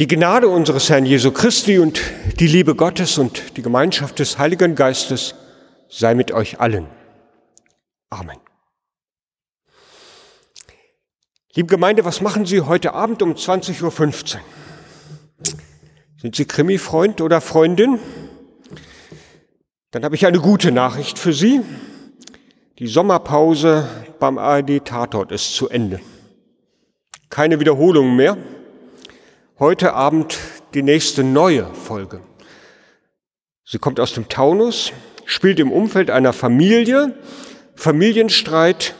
Die Gnade unseres Herrn Jesu Christi und die Liebe Gottes und die Gemeinschaft des Heiligen Geistes sei mit euch allen. Amen. Liebe Gemeinde, was machen Sie heute Abend um 20.15 Uhr? Sind Sie Krimi-Freund oder Freundin? Dann habe ich eine gute Nachricht für Sie. Die Sommerpause beim ARD Tatort ist zu Ende. Keine Wiederholungen mehr heute Abend die nächste neue Folge. Sie kommt aus dem Taunus, spielt im Umfeld einer Familie, Familienstreit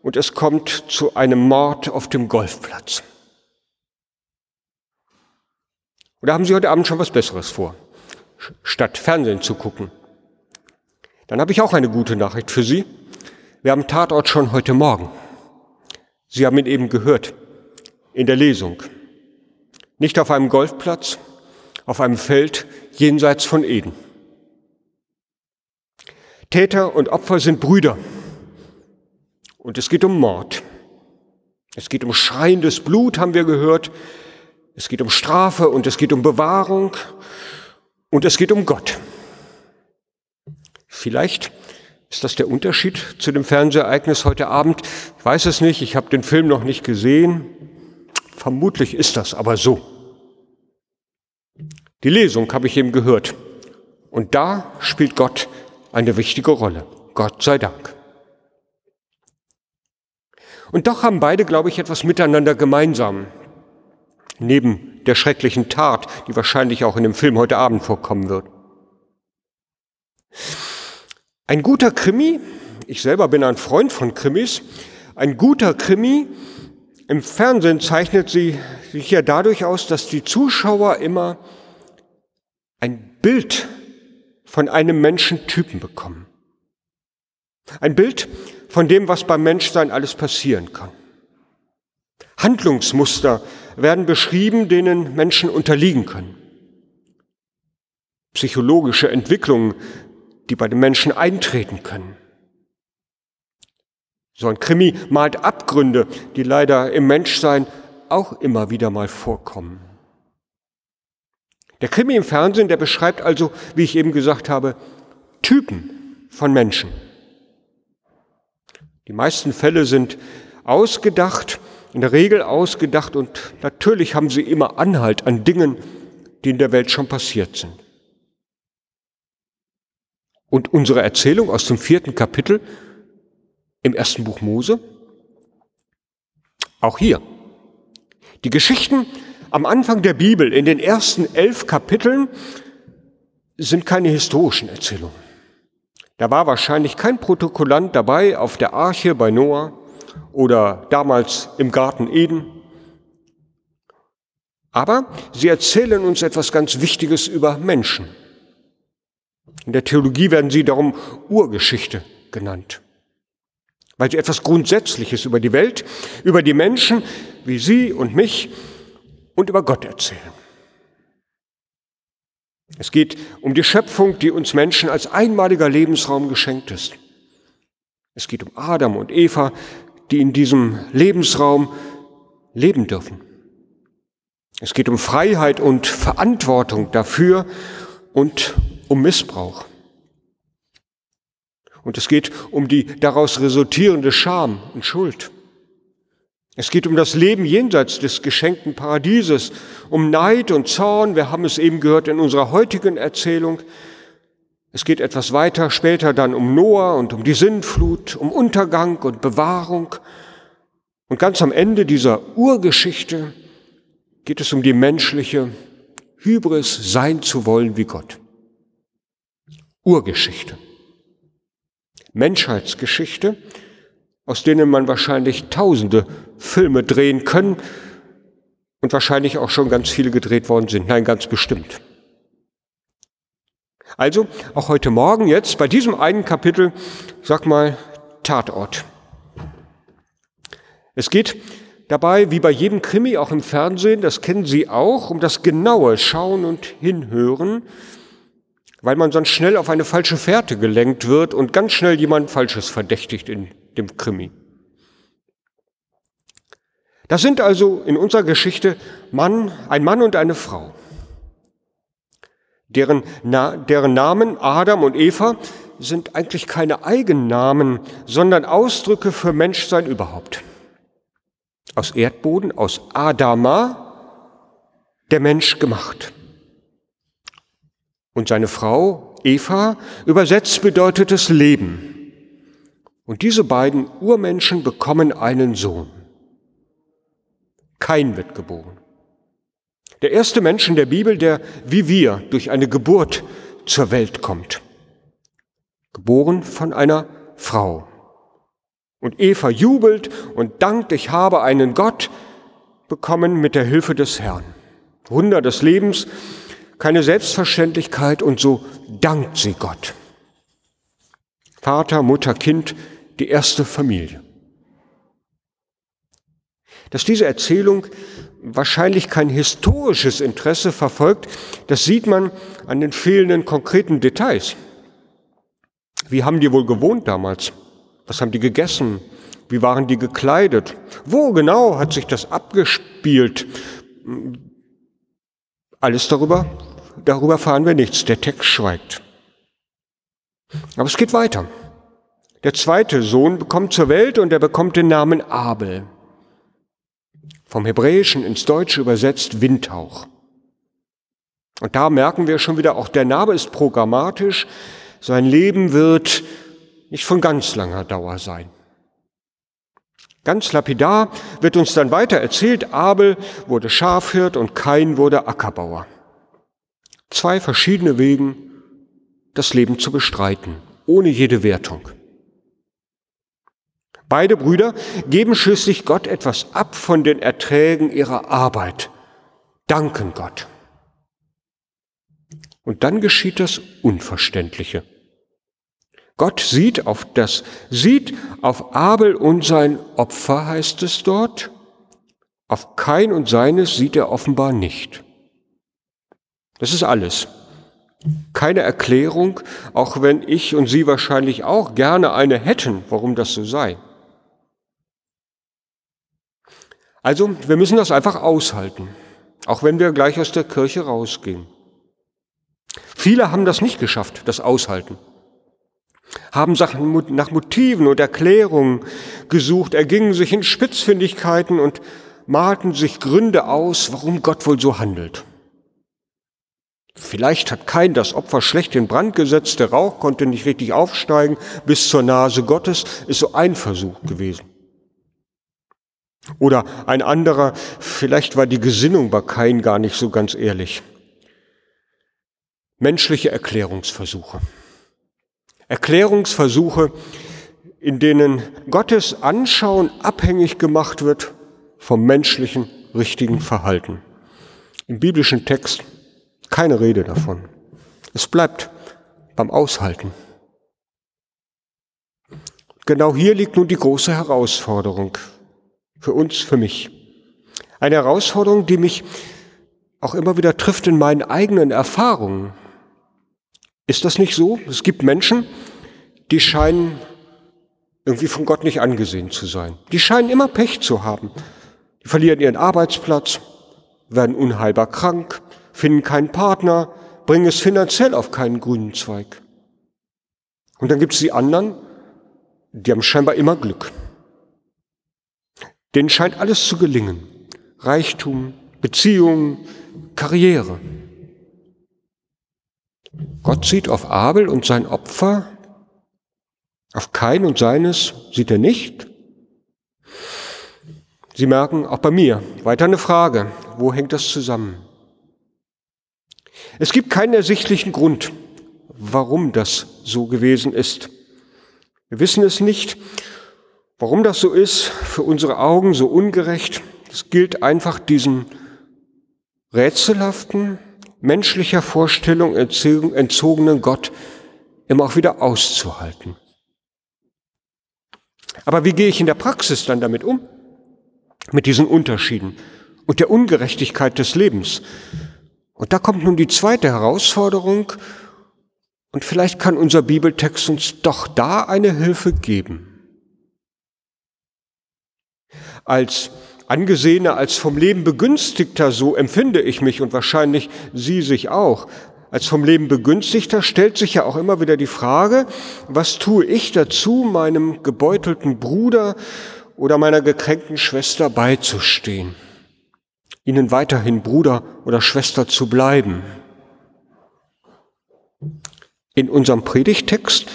und es kommt zu einem Mord auf dem Golfplatz. Oder haben Sie heute Abend schon was Besseres vor, statt Fernsehen zu gucken? Dann habe ich auch eine gute Nachricht für Sie. Wir haben Tatort schon heute Morgen. Sie haben ihn eben gehört in der Lesung. Nicht auf einem Golfplatz, auf einem Feld jenseits von Eden. Täter und Opfer sind Brüder. Und es geht um Mord. Es geht um schreiendes Blut, haben wir gehört. Es geht um Strafe und es geht um Bewahrung und es geht um Gott. Vielleicht ist das der Unterschied zu dem Fernsehereignis heute Abend. Ich weiß es nicht, ich habe den Film noch nicht gesehen. Vermutlich ist das aber so. Die Lesung habe ich eben gehört. Und da spielt Gott eine wichtige Rolle. Gott sei Dank. Und doch haben beide, glaube ich, etwas miteinander gemeinsam. Neben der schrecklichen Tat, die wahrscheinlich auch in dem Film heute Abend vorkommen wird. Ein guter Krimi, ich selber bin ein Freund von Krimis, ein guter Krimi im Fernsehen zeichnet sie sich ja dadurch aus, dass die Zuschauer immer ein Bild von einem Menschentypen bekommen. Ein Bild von dem, was beim Menschsein alles passieren kann. Handlungsmuster werden beschrieben, denen Menschen unterliegen können. Psychologische Entwicklungen, die bei den Menschen eintreten können. So ein Krimi malt Abgründe, die leider im Menschsein auch immer wieder mal vorkommen. Der Krimi im Fernsehen, der beschreibt also, wie ich eben gesagt habe, Typen von Menschen. Die meisten Fälle sind ausgedacht, in der Regel ausgedacht und natürlich haben sie immer Anhalt an Dingen, die in der Welt schon passiert sind. Und unsere Erzählung aus dem vierten Kapitel im ersten Buch Mose, auch hier. Die Geschichten am Anfang der Bibel, in den ersten elf Kapiteln, sind keine historischen Erzählungen. Da war wahrscheinlich kein Protokollant dabei auf der Arche bei Noah oder damals im Garten Eden. Aber sie erzählen uns etwas ganz Wichtiges über Menschen. In der Theologie werden sie darum Urgeschichte genannt, weil sie etwas Grundsätzliches über die Welt, über die Menschen wie Sie und mich und über Gott erzählen. Es geht um die Schöpfung, die uns Menschen als einmaliger Lebensraum geschenkt ist. Es geht um Adam und Eva, die in diesem Lebensraum leben dürfen. Es geht um Freiheit und Verantwortung dafür und um Missbrauch. Und es geht um die daraus resultierende Scham und Schuld. Es geht um das Leben jenseits des geschenkten Paradieses, um Neid und Zorn, wir haben es eben gehört in unserer heutigen Erzählung. Es geht etwas weiter später dann um Noah und um die Sintflut, um Untergang und Bewahrung. Und ganz am Ende dieser Urgeschichte geht es um die menschliche Hybris, sein zu wollen wie Gott. Urgeschichte. Menschheitsgeschichte, aus denen man wahrscheinlich tausende Filme drehen können und wahrscheinlich auch schon ganz viele gedreht worden sind. Nein, ganz bestimmt. Also, auch heute Morgen jetzt bei diesem einen Kapitel, sag mal, Tatort. Es geht dabei, wie bei jedem Krimi, auch im Fernsehen, das kennen Sie auch, um das genaue Schauen und Hinhören, weil man sonst schnell auf eine falsche Fährte gelenkt wird und ganz schnell jemand Falsches verdächtigt in dem Krimi. Das sind also in unserer Geschichte Mann, ein Mann und eine Frau, deren, deren Namen Adam und Eva sind eigentlich keine Eigennamen, sondern Ausdrücke für Menschsein überhaupt. Aus Erdboden, aus Adama, der Mensch gemacht. Und seine Frau Eva übersetzt bedeutet es Leben. Und diese beiden Urmenschen bekommen einen Sohn. Kein wird geboren. Der erste Mensch in der Bibel, der wie wir durch eine Geburt zur Welt kommt. Geboren von einer Frau. Und Eva jubelt und dankt, ich habe einen Gott bekommen mit der Hilfe des Herrn. Wunder des Lebens, keine Selbstverständlichkeit und so dankt sie Gott. Vater, Mutter, Kind, die erste Familie. Dass diese Erzählung wahrscheinlich kein historisches Interesse verfolgt, das sieht man an den fehlenden konkreten Details. Wie haben die wohl gewohnt damals? Was haben die gegessen? Wie waren die gekleidet? Wo genau hat sich das abgespielt? Alles darüber, darüber erfahren wir nichts. Der Text schweigt. Aber es geht weiter. Der zweite Sohn bekommt zur Welt und er bekommt den Namen Abel. Vom Hebräischen ins Deutsche übersetzt Windhauch. Und da merken wir schon wieder, auch der Name ist programmatisch. Sein Leben wird nicht von ganz langer Dauer sein. Ganz lapidar wird uns dann weiter erzählt, Abel wurde Schafhirt und Kain wurde Ackerbauer. Zwei verschiedene Wegen, das Leben zu bestreiten, ohne jede Wertung. Beide Brüder geben schließlich Gott etwas ab von den Erträgen ihrer Arbeit, danken Gott. Und dann geschieht das Unverständliche. Gott sieht auf das, sieht auf Abel und sein Opfer, heißt es dort. Auf kein und seines sieht er offenbar nicht. Das ist alles. Keine Erklärung, auch wenn ich und Sie wahrscheinlich auch gerne eine hätten, warum das so sei. Also, wir müssen das einfach aushalten, auch wenn wir gleich aus der Kirche rausgehen. Viele haben das nicht geschafft, das Aushalten haben Sachen nach Motiven und Erklärungen gesucht, ergingen sich in Spitzfindigkeiten und malten sich Gründe aus, warum Gott wohl so handelt. Vielleicht hat kein das Opfer schlecht in Brand gesetzt, der Rauch konnte nicht richtig aufsteigen bis zur Nase Gottes, ist so ein Versuch gewesen. Oder ein anderer, vielleicht war die Gesinnung bei Kain gar nicht so ganz ehrlich. Menschliche Erklärungsversuche. Erklärungsversuche, in denen Gottes Anschauen abhängig gemacht wird vom menschlichen richtigen Verhalten. Im biblischen Text keine Rede davon. Es bleibt beim Aushalten. Genau hier liegt nun die große Herausforderung für uns, für mich. Eine Herausforderung, die mich auch immer wieder trifft in meinen eigenen Erfahrungen. Ist das nicht so? Es gibt Menschen, die scheinen irgendwie von Gott nicht angesehen zu sein. Die scheinen immer Pech zu haben. Die verlieren ihren Arbeitsplatz, werden unheilbar krank, finden keinen Partner, bringen es finanziell auf keinen grünen Zweig. Und dann gibt es die anderen, die haben scheinbar immer Glück. Denen scheint alles zu gelingen. Reichtum, Beziehungen, Karriere. Gott sieht auf Abel und sein Opfer, auf Kain und seines sieht er nicht. Sie merken, auch bei mir, weiter eine Frage, wo hängt das zusammen? Es gibt keinen ersichtlichen Grund, warum das so gewesen ist. Wir wissen es nicht, warum das so ist, für unsere Augen so ungerecht. Es gilt einfach diesen rätselhaften, menschlicher Vorstellung entzogenen Gott immer auch wieder auszuhalten. Aber wie gehe ich in der Praxis dann damit um? Mit diesen Unterschieden und der Ungerechtigkeit des Lebens. Und da kommt nun die zweite Herausforderung, und vielleicht kann unser Bibeltext uns doch da eine Hilfe geben. Als Angesehener, als vom Leben begünstigter, so empfinde ich mich und wahrscheinlich Sie sich auch. Als vom Leben begünstigter stellt sich ja auch immer wieder die Frage, was tue ich dazu, meinem gebeutelten Bruder oder meiner gekränkten Schwester beizustehen, ihnen weiterhin Bruder oder Schwester zu bleiben. In unserem Predigtext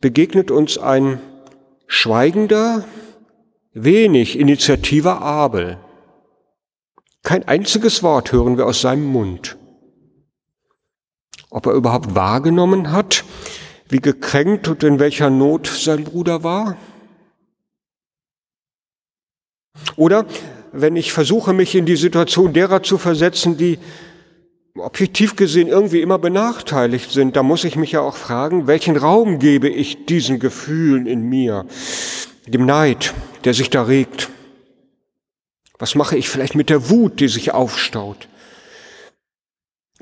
begegnet uns ein schweigender, wenig initiativer Abel. Kein einziges Wort hören wir aus seinem Mund. Ob er überhaupt wahrgenommen hat, wie gekränkt und in welcher Not sein Bruder war? Oder wenn ich versuche, mich in die Situation derer zu versetzen, die objektiv gesehen irgendwie immer benachteiligt sind, da muss ich mich ja auch fragen, welchen Raum gebe ich diesen Gefühlen in mir, dem Neid, der sich da regt? Was mache ich vielleicht mit der Wut, die sich aufstaut?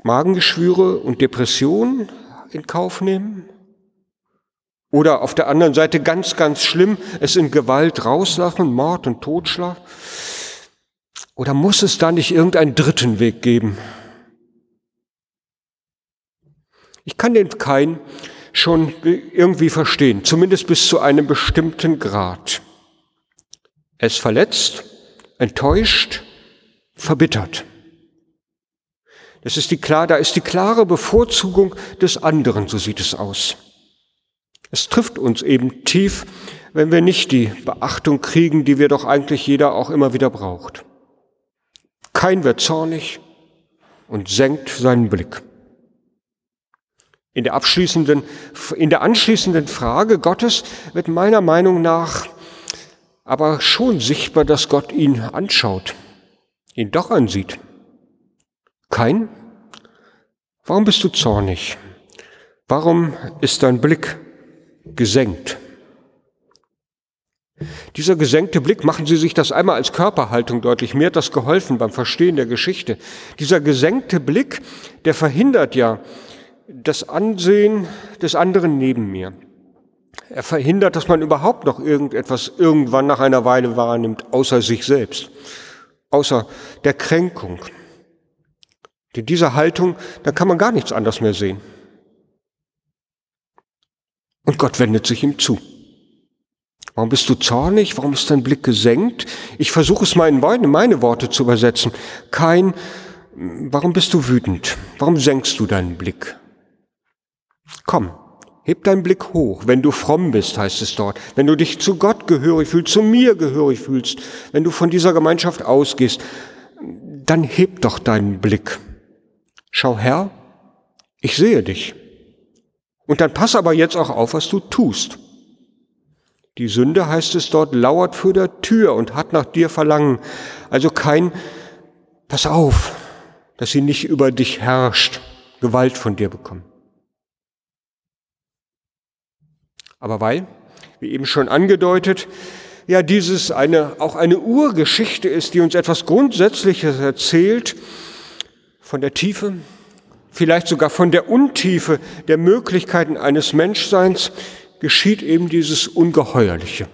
Magengeschwüre und Depressionen in Kauf nehmen? Oder auf der anderen Seite ganz, ganz schlimm, es in Gewalt rauslassen, Mord und Totschlag? Oder muss es da nicht irgendeinen dritten Weg geben? Ich kann den Kein schon irgendwie verstehen, zumindest bis zu einem bestimmten Grad. Er ist verletzt, enttäuscht, verbittert. Das ist die klar, da ist die klare Bevorzugung des anderen, so sieht es aus. Es trifft uns eben tief, wenn wir nicht die Beachtung kriegen, die wir doch eigentlich jeder auch immer wieder braucht. Kein wird zornig und senkt seinen Blick. In der abschließenden, in der anschließenden Frage Gottes wird meiner Meinung nach aber schon sichtbar, dass Gott ihn anschaut, ihn doch ansieht. Kein? Warum bist du zornig? Warum ist dein Blick gesenkt? Dieser gesenkte Blick, machen Sie sich das einmal als Körperhaltung deutlich. Mir hat das geholfen beim Verstehen der Geschichte. Dieser gesenkte Blick, der verhindert ja, das Ansehen des anderen neben mir. Er verhindert, dass man überhaupt noch irgendetwas irgendwann nach einer Weile wahrnimmt, außer sich selbst, außer der Kränkung. In dieser Haltung, da kann man gar nichts anderes mehr sehen. Und Gott wendet sich ihm zu. Warum bist du zornig? Warum ist dein Blick gesenkt? Ich versuche es mal in meine Worte zu übersetzen. Kein, warum bist du wütend? Warum senkst du deinen Blick? Komm, heb deinen Blick hoch, wenn du fromm bist, heißt es dort. Wenn du dich zu Gott gehörig fühlst, zu mir gehörig fühlst, wenn du von dieser Gemeinschaft ausgehst, dann heb doch deinen Blick. Schau Herr, ich sehe dich. Und dann pass aber jetzt auch auf, was du tust. Die Sünde, heißt es dort, lauert für der Tür und hat nach dir Verlangen. Also kein, pass auf, dass sie nicht über dich herrscht, Gewalt von dir bekommt. Aber weil, wie eben schon angedeutet, ja dieses eine, auch eine Urgeschichte ist, die uns etwas Grundsätzliches erzählt von der Tiefe, vielleicht sogar von der Untiefe der Möglichkeiten eines Menschseins, geschieht eben dieses Ungeheuerliche.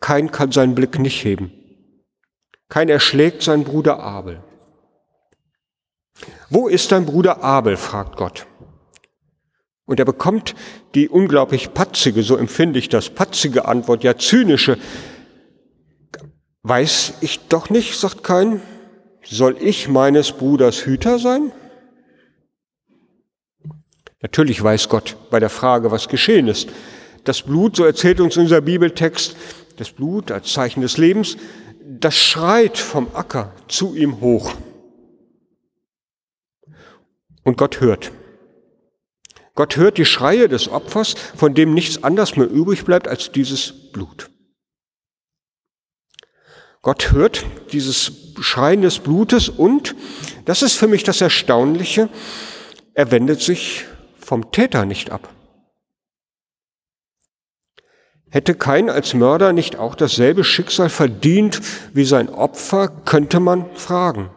Kein kann seinen Blick nicht heben. Kein erschlägt seinen Bruder Abel. Wo ist dein Bruder Abel? fragt Gott. Und er bekommt die unglaublich patzige, so empfinde ich das, patzige Antwort, ja zynische. Weiß ich doch nicht, sagt kein, soll ich meines Bruders Hüter sein? Natürlich weiß Gott bei der Frage, was geschehen ist. Das Blut, so erzählt uns unser Bibeltext, das Blut als Zeichen des Lebens, das schreit vom Acker zu ihm hoch. Und Gott hört. Gott hört die Schreie des Opfers, von dem nichts anderes mehr übrig bleibt als dieses Blut. Gott hört dieses Schreien des Blutes und, das ist für mich das Erstaunliche, er wendet sich vom Täter nicht ab. Hätte kein als Mörder nicht auch dasselbe Schicksal verdient wie sein Opfer, könnte man fragen.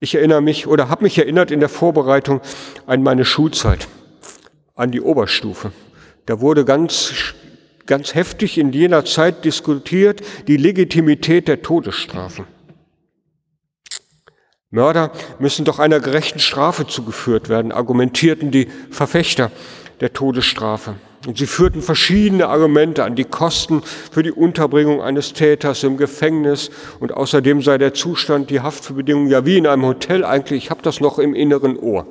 Ich erinnere mich oder habe mich erinnert in der Vorbereitung an meine Schulzeit, an die Oberstufe. Da wurde ganz ganz heftig in jener Zeit diskutiert, die Legitimität der Todesstrafen. Mörder müssen doch einer gerechten Strafe zugeführt werden, argumentierten die Verfechter der Todesstrafe. Und sie führten verschiedene Argumente an die Kosten für die Unterbringung eines Täters im Gefängnis und außerdem sei der Zustand, die Haftbedingungen ja wie in einem Hotel eigentlich, ich habe das noch im inneren Ohr.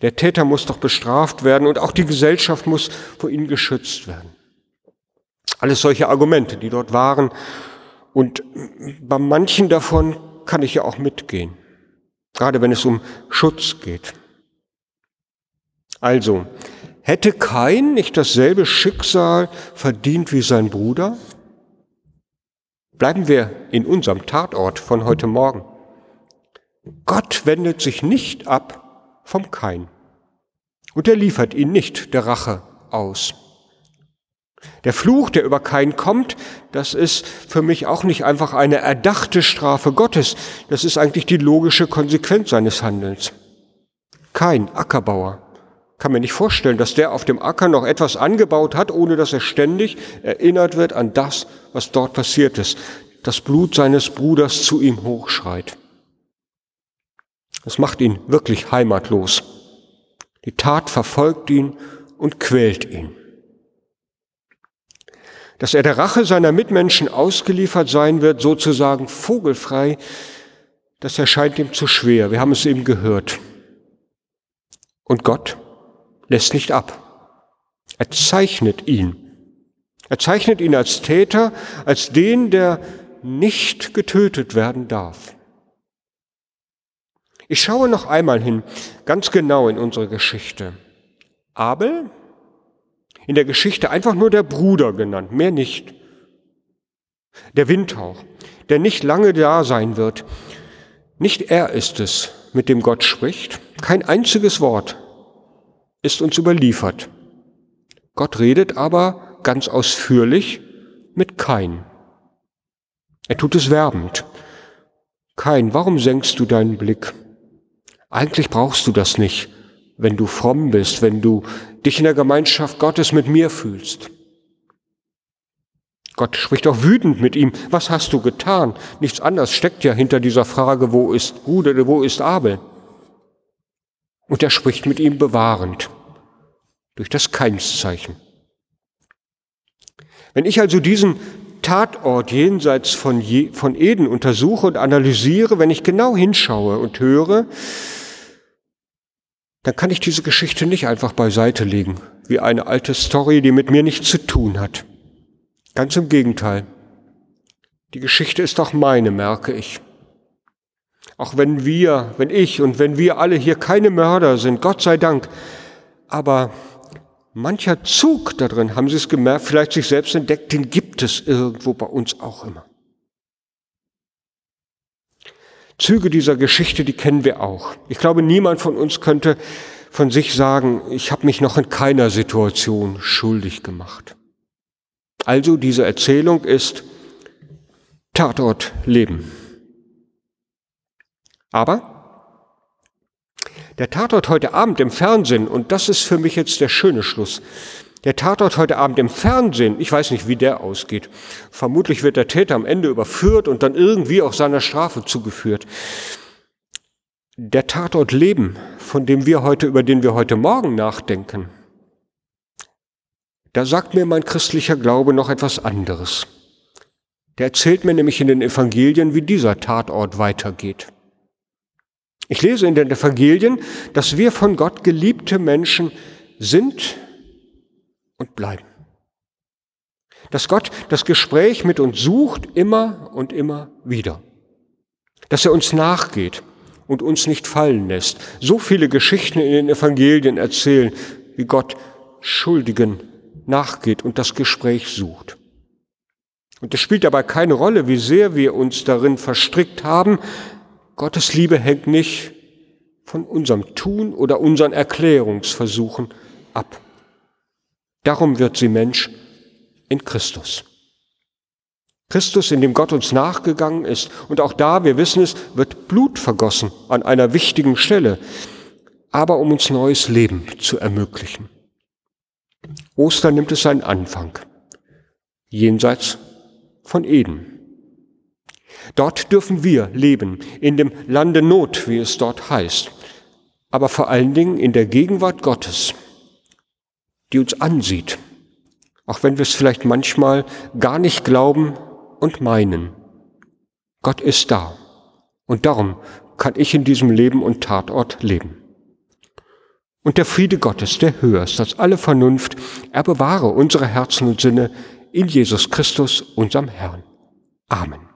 Der Täter muss doch bestraft werden und auch die Gesellschaft muss vor ihnen geschützt werden. Alles solche Argumente, die dort waren. Und bei manchen davon kann ich ja auch mitgehen, gerade wenn es um Schutz geht. Also, hätte Kain nicht dasselbe Schicksal verdient wie sein Bruder? Bleiben wir in unserem Tatort von heute Morgen. Gott wendet sich nicht ab vom Kain und er liefert ihn nicht der Rache aus. Der Fluch, der über Kain kommt, das ist für mich auch nicht einfach eine erdachte Strafe Gottes, das ist eigentlich die logische Konsequenz seines Handelns. Kain, Ackerbauer, kann mir nicht vorstellen, dass der auf dem Acker noch etwas angebaut hat, ohne dass er ständig erinnert wird an das, was dort passiert ist. Das Blut seines Bruders zu ihm hochschreit. Das macht ihn wirklich heimatlos. Die Tat verfolgt ihn und quält ihn dass er der Rache seiner Mitmenschen ausgeliefert sein wird, sozusagen vogelfrei, das erscheint ihm zu schwer. Wir haben es eben gehört. Und Gott lässt nicht ab. Er zeichnet ihn. Er zeichnet ihn als Täter, als den, der nicht getötet werden darf. Ich schaue noch einmal hin, ganz genau in unsere Geschichte. Abel in der Geschichte einfach nur der Bruder genannt, mehr nicht. Der Windhauch, der nicht lange da sein wird. Nicht er ist es, mit dem Gott spricht. Kein einziges Wort ist uns überliefert. Gott redet aber ganz ausführlich mit Kain. Er tut es werbend. Kain, warum senkst du deinen Blick? Eigentlich brauchst du das nicht wenn du fromm bist, wenn du dich in der Gemeinschaft Gottes mit mir fühlst. Gott spricht auch wütend mit ihm. Was hast du getan? Nichts anderes steckt ja hinter dieser Frage, wo ist Bruder, wo ist Abel? Und er spricht mit ihm bewahrend durch das Keinszeichen. Wenn ich also diesen Tatort jenseits von, Je von Eden untersuche und analysiere, wenn ich genau hinschaue und höre, dann kann ich diese Geschichte nicht einfach beiseite legen, wie eine alte Story, die mit mir nichts zu tun hat. Ganz im Gegenteil. Die Geschichte ist auch meine, merke ich. Auch wenn wir, wenn ich und wenn wir alle hier keine Mörder sind, Gott sei Dank, aber mancher Zug da drin, haben Sie es gemerkt, vielleicht sich selbst entdeckt, den gibt es irgendwo bei uns auch immer. Züge dieser Geschichte, die kennen wir auch. Ich glaube, niemand von uns könnte von sich sagen, ich habe mich noch in keiner Situation schuldig gemacht. Also diese Erzählung ist Tatort Leben. Aber der Tatort heute Abend im Fernsehen, und das ist für mich jetzt der schöne Schluss, der Tatort heute Abend im Fernsehen, ich weiß nicht, wie der ausgeht. Vermutlich wird der Täter am Ende überführt und dann irgendwie auch seiner Strafe zugeführt. Der Tatort Leben, von dem wir heute, über den wir heute Morgen nachdenken, da sagt mir mein christlicher Glaube noch etwas anderes. Der erzählt mir nämlich in den Evangelien, wie dieser Tatort weitergeht. Ich lese in den Evangelien, dass wir von Gott geliebte Menschen sind, und bleiben. Dass Gott das Gespräch mit uns sucht immer und immer wieder. Dass er uns nachgeht und uns nicht fallen lässt. So viele Geschichten in den Evangelien erzählen, wie Gott Schuldigen nachgeht und das Gespräch sucht. Und es spielt dabei keine Rolle, wie sehr wir uns darin verstrickt haben. Gottes Liebe hängt nicht von unserem Tun oder unseren Erklärungsversuchen ab. Darum wird sie Mensch in Christus. Christus, in dem Gott uns nachgegangen ist. Und auch da, wir wissen es, wird Blut vergossen an einer wichtigen Stelle, aber um uns neues Leben zu ermöglichen. Ostern nimmt es seinen Anfang, jenseits von Eden. Dort dürfen wir leben, in dem Lande Not, wie es dort heißt, aber vor allen Dingen in der Gegenwart Gottes, die uns ansieht, auch wenn wir es vielleicht manchmal gar nicht glauben und meinen. Gott ist da und darum kann ich in diesem Leben und Tatort leben. Und der Friede Gottes, der höher ist als alle Vernunft, er bewahre unsere Herzen und Sinne in Jesus Christus, unserem Herrn. Amen.